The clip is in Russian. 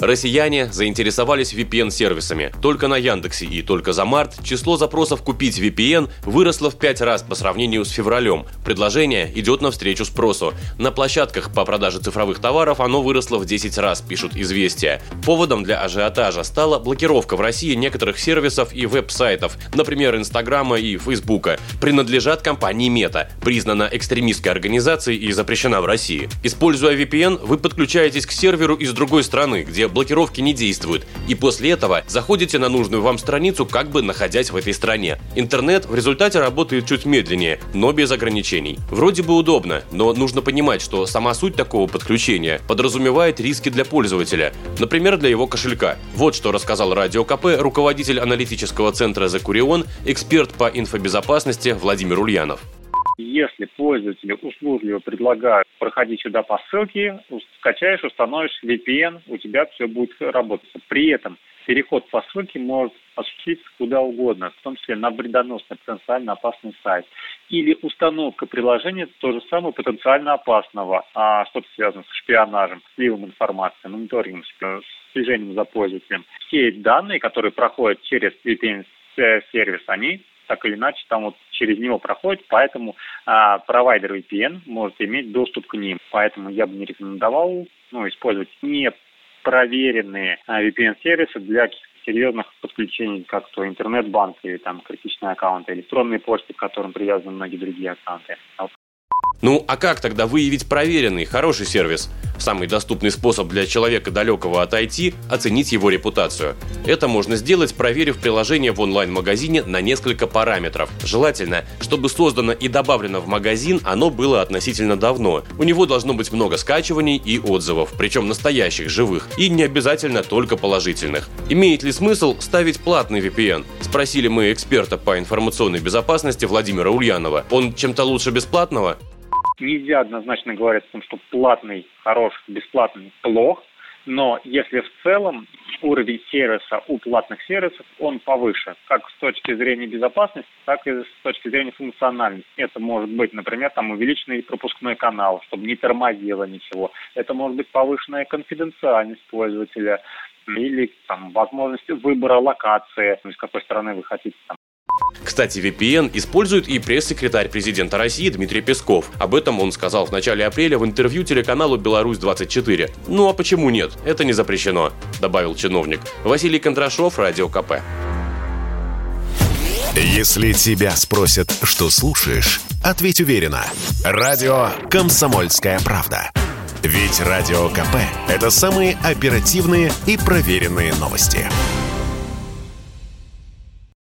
Россияне заинтересовались VPN-сервисами. Только на Яндексе и только за март число запросов купить VPN выросло в 5 раз по сравнению с февралем. Предложение идет навстречу спросу. На площадках по продаже цифровых товаров оно выросло в 10 раз, пишут «Известия». Поводом для ажиотажа стала блокировка в России некоторых сервисов и веб-сайтов, например, Инстаграма и Фейсбука, принадлежат компании Мета, признана экстремистской организацией и запрещена в России. Используя VPN, вы подключаетесь к серверу из другой страны, где блокировки не действуют, и после этого заходите на нужную вам страницу, как бы находясь в этой стране. Интернет в результате работает чуть медленнее, но без ограничений. Вроде бы удобно, но нужно понимать, что сама суть такого подключения подразумевает риски для пользователя, например, для его кошелька. Вот что рассказал Радио КП руководитель аналитического центра «Закурион», эксперт по инфобезопасности Владимир Ульянов. Если пользователи услужливо предлагают проходить сюда по ссылке, скачаешь, установишь VPN, у тебя все будет работать. При этом переход по ссылке может осуществиться куда угодно, в том числе на вредоносный, потенциально опасный сайт. Или установка приложения то же самое потенциально опасного, а что-то связано с шпионажем, сливом информации, мониторингом, слежением за пользователем. Все данные, которые проходят через VPN-сервис, они так или иначе там вот через него проходит, поэтому а, провайдер VPN может иметь доступ к ним. Поэтому я бы не рекомендовал ну, использовать не проверенные а, VPN-сервисы для серьезных подключений, как то интернет-банк или там критичные аккаунты, электронные почты, к которым привязаны многие другие аккаунты. Ну а как тогда выявить проверенный, хороший сервис? Самый доступный способ для человека далекого от IT – оценить его репутацию. Это можно сделать, проверив приложение в онлайн-магазине на несколько параметров. Желательно, чтобы создано и добавлено в магазин оно было относительно давно. У него должно быть много скачиваний и отзывов, причем настоящих, живых, и не обязательно только положительных. Имеет ли смысл ставить платный VPN? Спросили мы эксперта по информационной безопасности Владимира Ульянова. Он чем-то лучше бесплатного? Нельзя однозначно говорить о том, что платный хорош, бесплатный плох, но если в целом уровень сервиса у платных сервисов, он повыше, как с точки зрения безопасности, так и с точки зрения функциональности. Это может быть, например, там увеличенный пропускной канал, чтобы не тормозило ничего. Это может быть повышенная конфиденциальность пользователя или там, возможность выбора локации, с какой стороны вы хотите там, кстати, VPN использует и пресс-секретарь президента России Дмитрий Песков. Об этом он сказал в начале апреля в интервью телеканалу «Беларусь-24». Ну а почему нет? Это не запрещено, добавил чиновник. Василий Кондрашов, Радио КП. Если тебя спросят, что слушаешь, ответь уверенно. Радио «Комсомольская правда». Ведь Радио КП – это самые оперативные и проверенные новости.